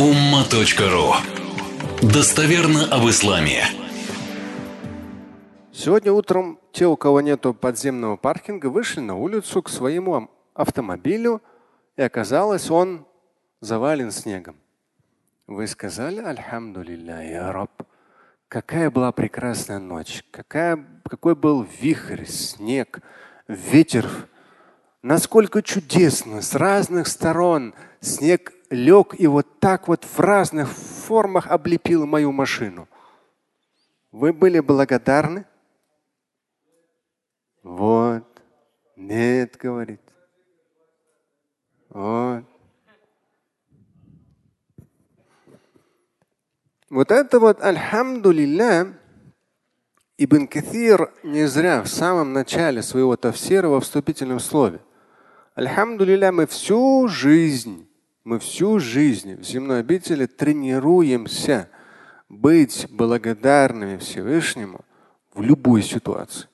umma.ru Достоверно об исламе. Сегодня утром те, у кого нет подземного паркинга, вышли на улицу к своему автомобилю, и оказалось, он завален снегом. Вы сказали Альхамдулилля, я раб. Какая была прекрасная ночь, какая, какой был вихрь, снег, ветер. Насколько чудесно, с разных сторон снег лег и вот так вот в разных формах облепил мою машину. Вы были благодарны? Вот. Нет, говорит. Вот. Вот это вот Альхамдулилля Ибн Каthир не зря в самом начале своего тафсира во вступительном слове. Альхамдулилля мы всю жизнь, мы всю жизнь в земной обители тренируемся быть благодарными Всевышнему в любой ситуации.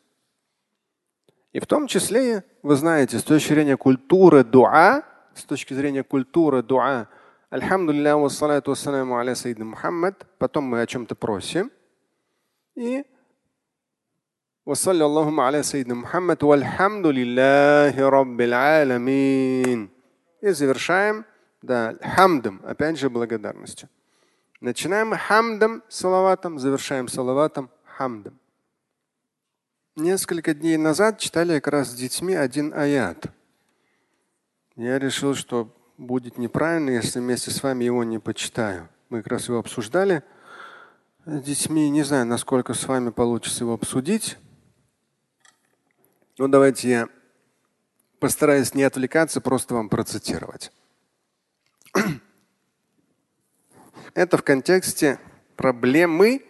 И в том числе, вы знаете, с точки зрения культуры дуа, с точки зрения культуры дуа, Альхамдулилля, вассалату вассаляму аля сайида Мухаммад. Потом мы о чем-то просим. И وصلى اللهم على سيدنا محمد والحمد لله رب العالمين. И завершаем да, хамдом, опять же благодарностью. Начинаем хамдом, салаватом, завершаем салаватом, хамдом. Несколько дней назад читали как раз с детьми один аят. Я решил, что будет неправильно, если вместе с вами его не почитаю. Мы как раз его обсуждали с детьми. Не знаю, насколько с вами получится его обсудить. Но давайте я постараюсь не отвлекаться, просто вам процитировать. Это в контексте проблемы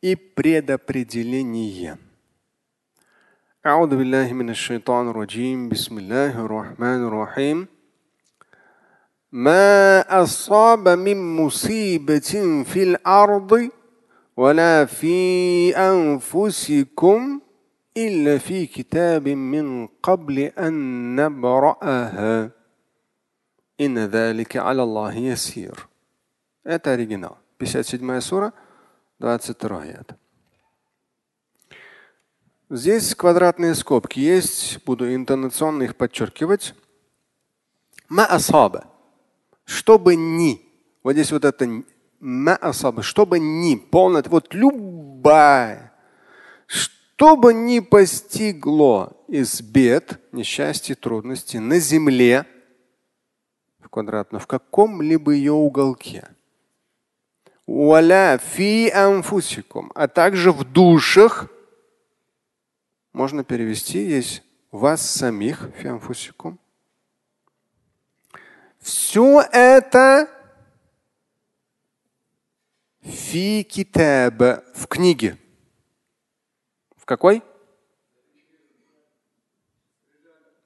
и предопределения. أعوذ بالله من الشيطان الرجيم بسم الله الرحمن الرحيم ما أصاب من مصيبة في الأرض ولا في أنفسكم إلا في كتاب من قبل أن نبرأها Инна далика Аллахи ясир. Это оригинал. 57 сура, 22 аят. Здесь квадратные скобки есть, буду интонационно их подчеркивать. Ма асаба. Чтобы ни. Вот здесь вот это ма асаба. Чтобы ни. Полное. Вот любая. Чтобы не постигло из бед, несчастья, трудностей на земле – квадратно, в каком-либо ее уголке. Уаля фи амфусикум, а также в душах, можно перевести, есть вас самих, фи амфусикум, все это фи китаб в книге. В какой?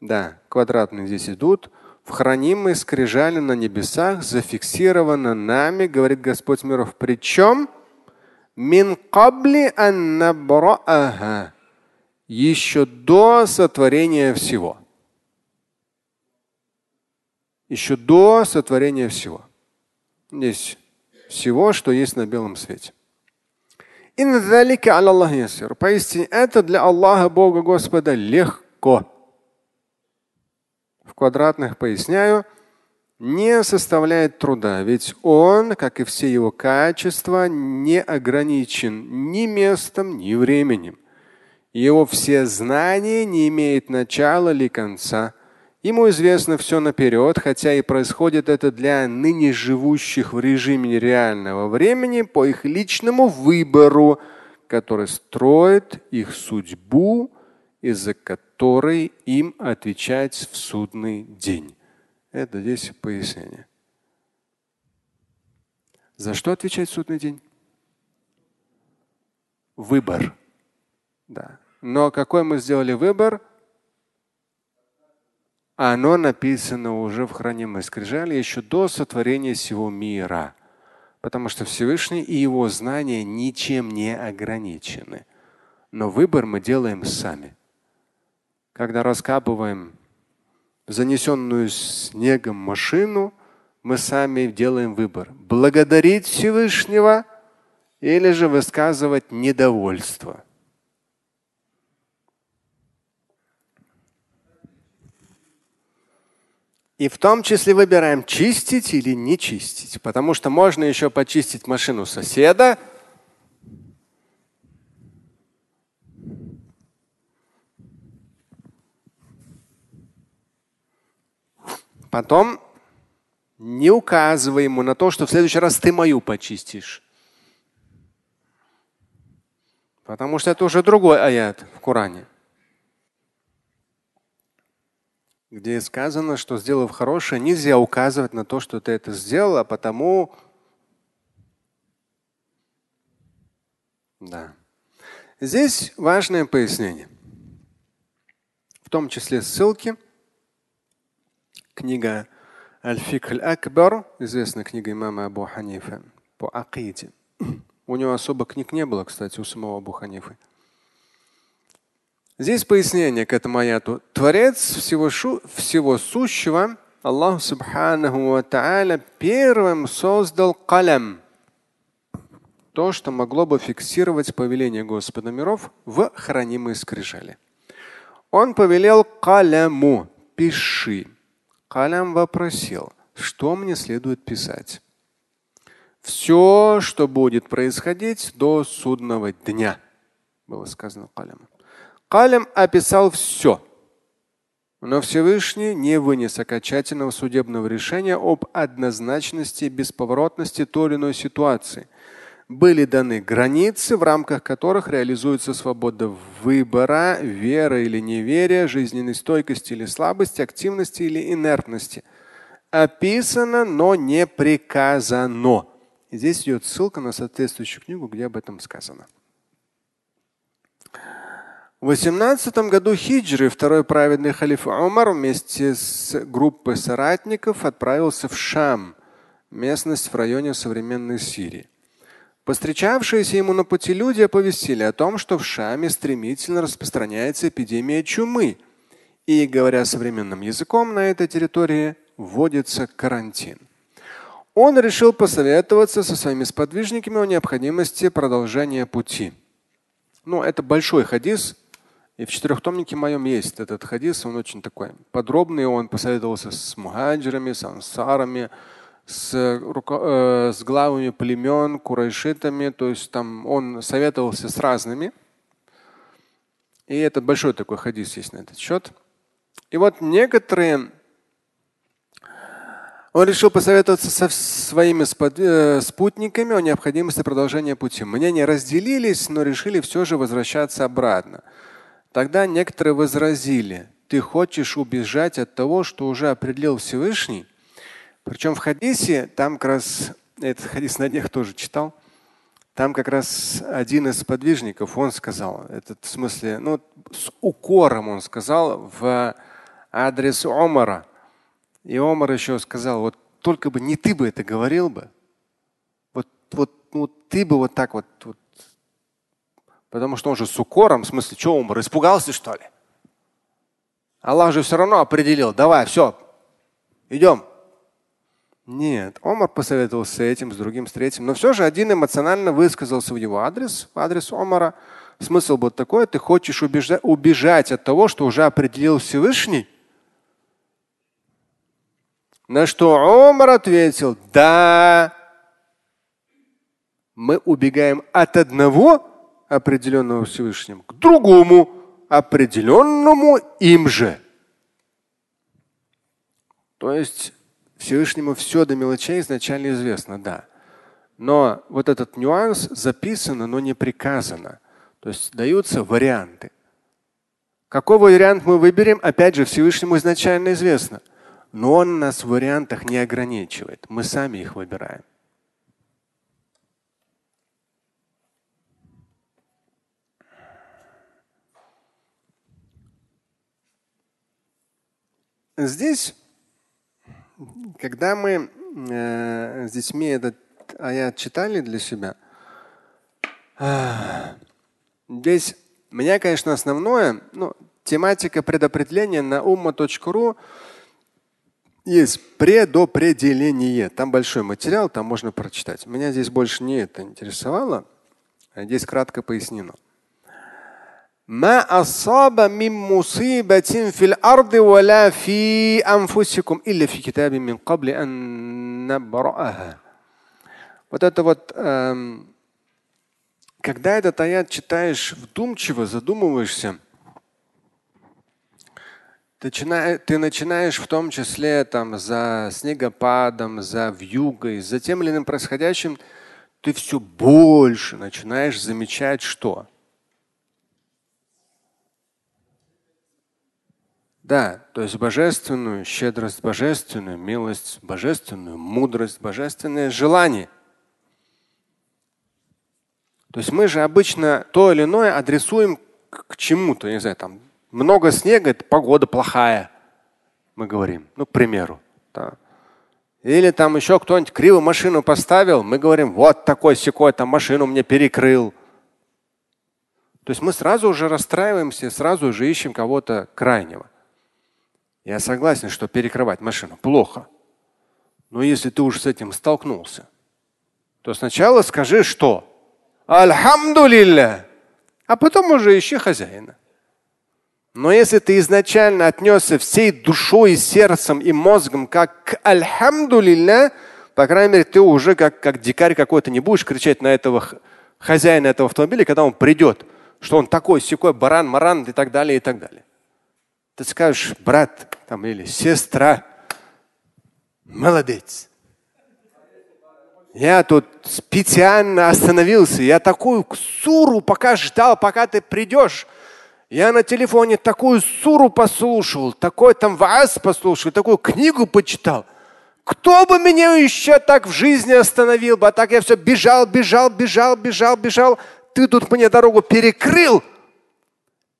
Да, квадратные здесь идут. В хранимой скрижали на небесах зафиксировано нами, говорит Господь миров. Причем мин кабли еще до сотворения всего еще до сотворения всего. Здесь всего, что есть на белом свете. Поистине это для Аллаха, Бога Господа, легко. Квадратных поясняю, не составляет труда, ведь он, как и все его качества, не ограничен ни местом, ни временем. Его все знания не имеют начала или конца. Ему известно все наперед, хотя и происходит это для ныне живущих в режиме реального времени по их личному выбору, который строит их судьбу, из-за которой им отвечать в судный день. Это здесь пояснение. За что отвечать в судный день? Выбор. Да. Но какой мы сделали выбор? оно написано уже в хранимой скрижали еще до сотворения всего мира. Потому что Всевышний и его знания ничем не ограничены. Но выбор мы делаем сами. Когда раскапываем занесенную снегом машину, мы сами делаем выбор. Благодарить Всевышнего или же высказывать недовольство. И в том числе выбираем чистить или не чистить. Потому что можно еще почистить машину соседа. Потом не указывай ему на то, что в следующий раз ты мою почистишь. Потому что это уже другой аят в Коране. где сказано, что сделав хорошее, нельзя указывать на то, что ты это сделал, а потому да. Здесь важное пояснение. В том числе ссылки. Книга Аль-Фикх Аль-Акбар, известная книга имама Абу Ханифа по акиде. У него особо книг не было, кстати, у самого Абу Ханифы. Здесь пояснение к этому аяту. Творец всего, шу, всего сущего, Аллах Субханаху Та'аля, первым создал калям. То, что могло бы фиксировать повеление Господа миров в хранимой скрижали. Он повелел каляму, пиши. Калям вопросил, что мне следует писать. Все, что будет происходить до судного дня, было сказано каляму. Калям описал все. Но Всевышний не вынес окончательного судебного решения об однозначности и бесповоротности той или иной ситуации. Были даны границы, в рамках которых реализуется свобода выбора, вера или неверия, жизненной стойкости или слабости, активности или инертности. Описано, но не приказано. И здесь идет ссылка на соответствующую книгу, где об этом сказано. В 18 году хиджры второй праведный халиф Умар вместе с группой соратников отправился в Шам, местность в районе современной Сирии. Постречавшиеся ему на пути люди оповестили о том, что в Шаме стремительно распространяется эпидемия чумы. И, говоря современным языком, на этой территории вводится карантин. Он решил посоветоваться со своими сподвижниками о необходимости продолжения пути. Ну, это большой хадис, и в четырехтомнике моем есть этот хадис, он очень такой подробный, он посоветовался с мухаджирами, с ансарами, с, э, с главами племен, курайшитами, то есть там он советовался с разными. И этот большой такой хадис есть на этот счет. И вот некоторые он решил посоветоваться со своими э, спутниками о необходимости продолжения пути. Мнения разделились, но решили все же возвращаться обратно. Тогда некоторые возразили, ты хочешь убежать от того, что уже определил Всевышний. Причем в хадисе, там как раз, этот хадис на днях тоже читал, там как раз один из подвижников, он сказал, этот в смысле, ну, с укором он сказал в адрес Омара. И Омар еще сказал, вот только бы не ты бы это говорил бы, вот, вот, ну, ты бы вот так вот, вот Потому что он же с укором, в смысле, что умер, испугался что ли? Аллах же все равно определил, давай, все, идем. Нет, Омар посоветовался с этим, с другим, с третьим. Но все же один эмоционально высказался в его адрес, в адрес Омара. Смысл был такой, ты хочешь убежать, убежать от того, что уже определил Всевышний? На что Омар ответил, да, мы убегаем от одного определенного Всевышним к другому, определенному им же. То есть Всевышнему все до мелочей изначально известно, да. Но вот этот нюанс записано, но не приказано. То есть даются варианты. Какой вариант мы выберем, опять же, Всевышнему изначально известно. Но он нас в вариантах не ограничивает. Мы сами их выбираем. Здесь, когда мы э, с детьми этот аят читали для себя, э, здесь меня, конечно, основное, ну, тематика предопределения на umma.ru есть предопределение. Там большой материал, там можно прочитать. Меня здесь больше не это интересовало. Здесь кратко пояснено. ما أصاب من مصيبة في الأرض ولا في أنفسكم إلا في كتاب من قبل أن نبرأها. Вот это вот, эм, когда этот аят читаешь вдумчиво, задумываешься, ты, ты начинаешь в том числе там, за снегопадом, за вьюгой, за тем или иным происходящим, ты все больше начинаешь замечать что? Да, то есть божественную щедрость, божественную милость, божественную мудрость, божественное желание. То есть мы же обычно то или иное адресуем к чему-то, не знаю, там много снега, это погода плохая, мы говорим, ну, к примеру. Да. Или там еще кто-нибудь криво машину поставил, мы говорим, вот такой секой там машину мне перекрыл. То есть мы сразу уже расстраиваемся, сразу же ищем кого-то крайнего. Я согласен, что перекрывать машину плохо. Но если ты уже с этим столкнулся, то сначала скажи что? Альхамдулилля. А потом уже ищи хозяина. Но если ты изначально отнесся всей душой, сердцем и мозгом как к альхамдулилля, по крайней мере, ты уже как, как дикарь какой-то не будешь кричать на этого хозяина этого автомобиля, когда он придет, что он такой, секой, баран, маран и так далее, и так далее. Ты скажешь, брат там, или сестра, молодец. Я тут специально остановился. Я такую суру пока ждал, пока ты придешь. Я на телефоне такую суру послушал, такой там ваз послушал, такую книгу почитал. Кто бы меня еще так в жизни остановил бы? А так я все бежал, бежал, бежал, бежал, бежал. Ты тут мне дорогу перекрыл.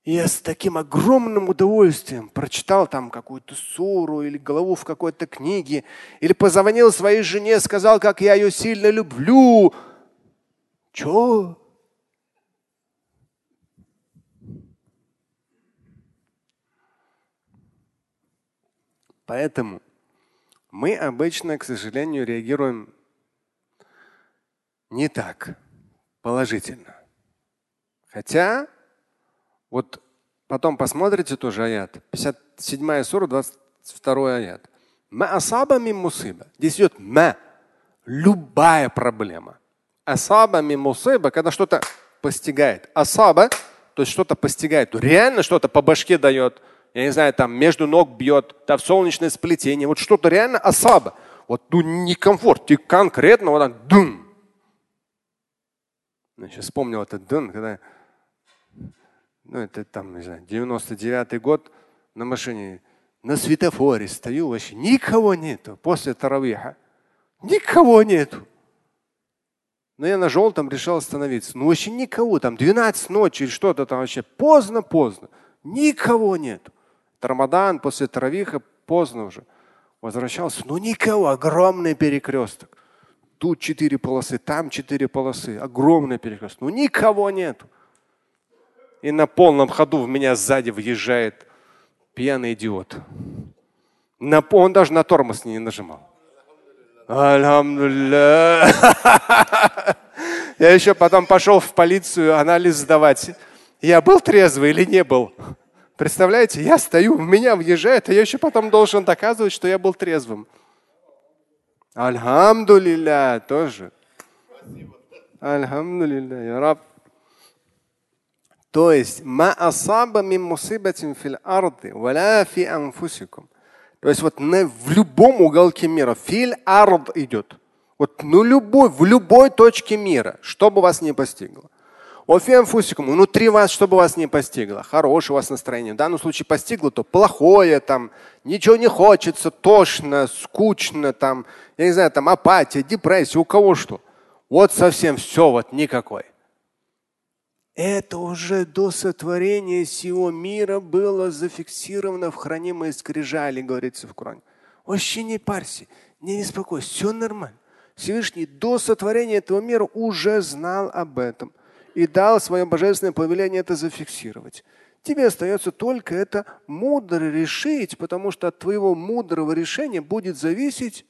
И я с таким огромным удовольствием прочитал там какую-то суру или главу в какой-то книге, или позвонил своей жене, сказал, как я ее сильно люблю. Чё? Поэтому мы обычно, к сожалению, реагируем не так положительно. Хотя вот потом посмотрите тоже аят. 57 сура, 22 аят. Ма асаба мим мусиба. Здесь идет ма. Любая проблема. Асаба мим мусиба, когда что-то постигает. Асаба, то есть что-то постигает. Реально что-то по башке дает. Я не знаю, там между ног бьет, там солнечное сплетение. Вот что-то реально асаба. Вот ну, некомфорт. Ты конкретно вот так дун. Я сейчас вспомнил этот дун, когда ну это там, не знаю, 99 год на машине, на светофоре стою, вообще никого нету после таравиха. Никого нету. Но я на желтом решил остановиться. Ну вообще никого, там 12 ночи или что-то там вообще поздно-поздно. Никого нет. Рамадан после таравиха поздно уже. Возвращался, ну никого, огромный перекресток. Тут четыре полосы, там четыре полосы, огромный перекресток. Ну никого нету и на полном ходу в меня сзади въезжает пьяный идиот. На, он даже на тормоз не нажимал. Я еще потом пошел в полицию анализ сдавать. Я был трезвый или не был? Представляете, я стою, в меня въезжает, а я еще потом должен доказывать, что я был трезвым. Альхамдулилля тоже. Альхамдулилля, я. То есть ма асаба мин мусибатин фил арды валя фи анфусикум. То есть вот на, в любом уголке мира филь ард идет. Вот ну любой, в любой точке мира, что бы вас не постигло. Офиамфусикум, внутри вас, чтобы вас не постигло. Хорошее у вас настроение. В данном случае постигло, то плохое, там, ничего не хочется, тошно, скучно, там, я не знаю, там апатия, депрессия, у кого что. Вот совсем все, вот никакой. Это уже до сотворения всего мира было зафиксировано в хранимой скрижали, говорится в Коране. Вообще не парься, не беспокойся, все нормально. Всевышний до сотворения этого мира уже знал об этом и дал свое божественное повеление это зафиксировать. тебе остается только это мудро решить, потому что от твоего мудрого решения будет зависеть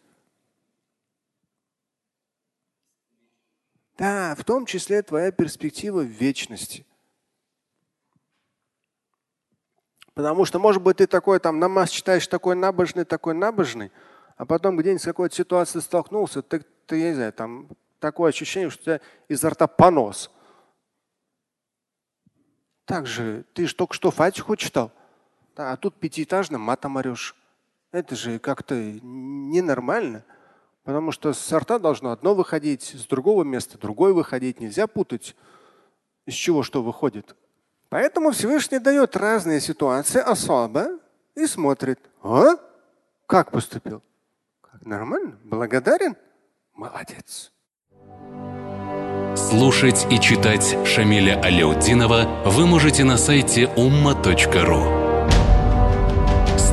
Да, в том числе твоя перспектива в вечности. Потому что, может быть, ты такой там намаз читаешь такой набожный, такой набожный, а потом где-нибудь с какой-то ситуацией столкнулся, ты, ты, я не знаю, там такое ощущение, что у тебя изо рта понос. Так же, ты же только что Фатиху читал, а тут пятиэтажным матом орешь. Это же как-то ненормально. Потому что с рта должно одно выходить, с другого места другое выходить. Нельзя путать, из чего что выходит. Поэтому Всевышний дает разные ситуации особо и смотрит. А? Как поступил? Как нормально? Благодарен? Молодец. Слушать и читать Шамиля Аляутдинова вы можете на сайте umma.ru.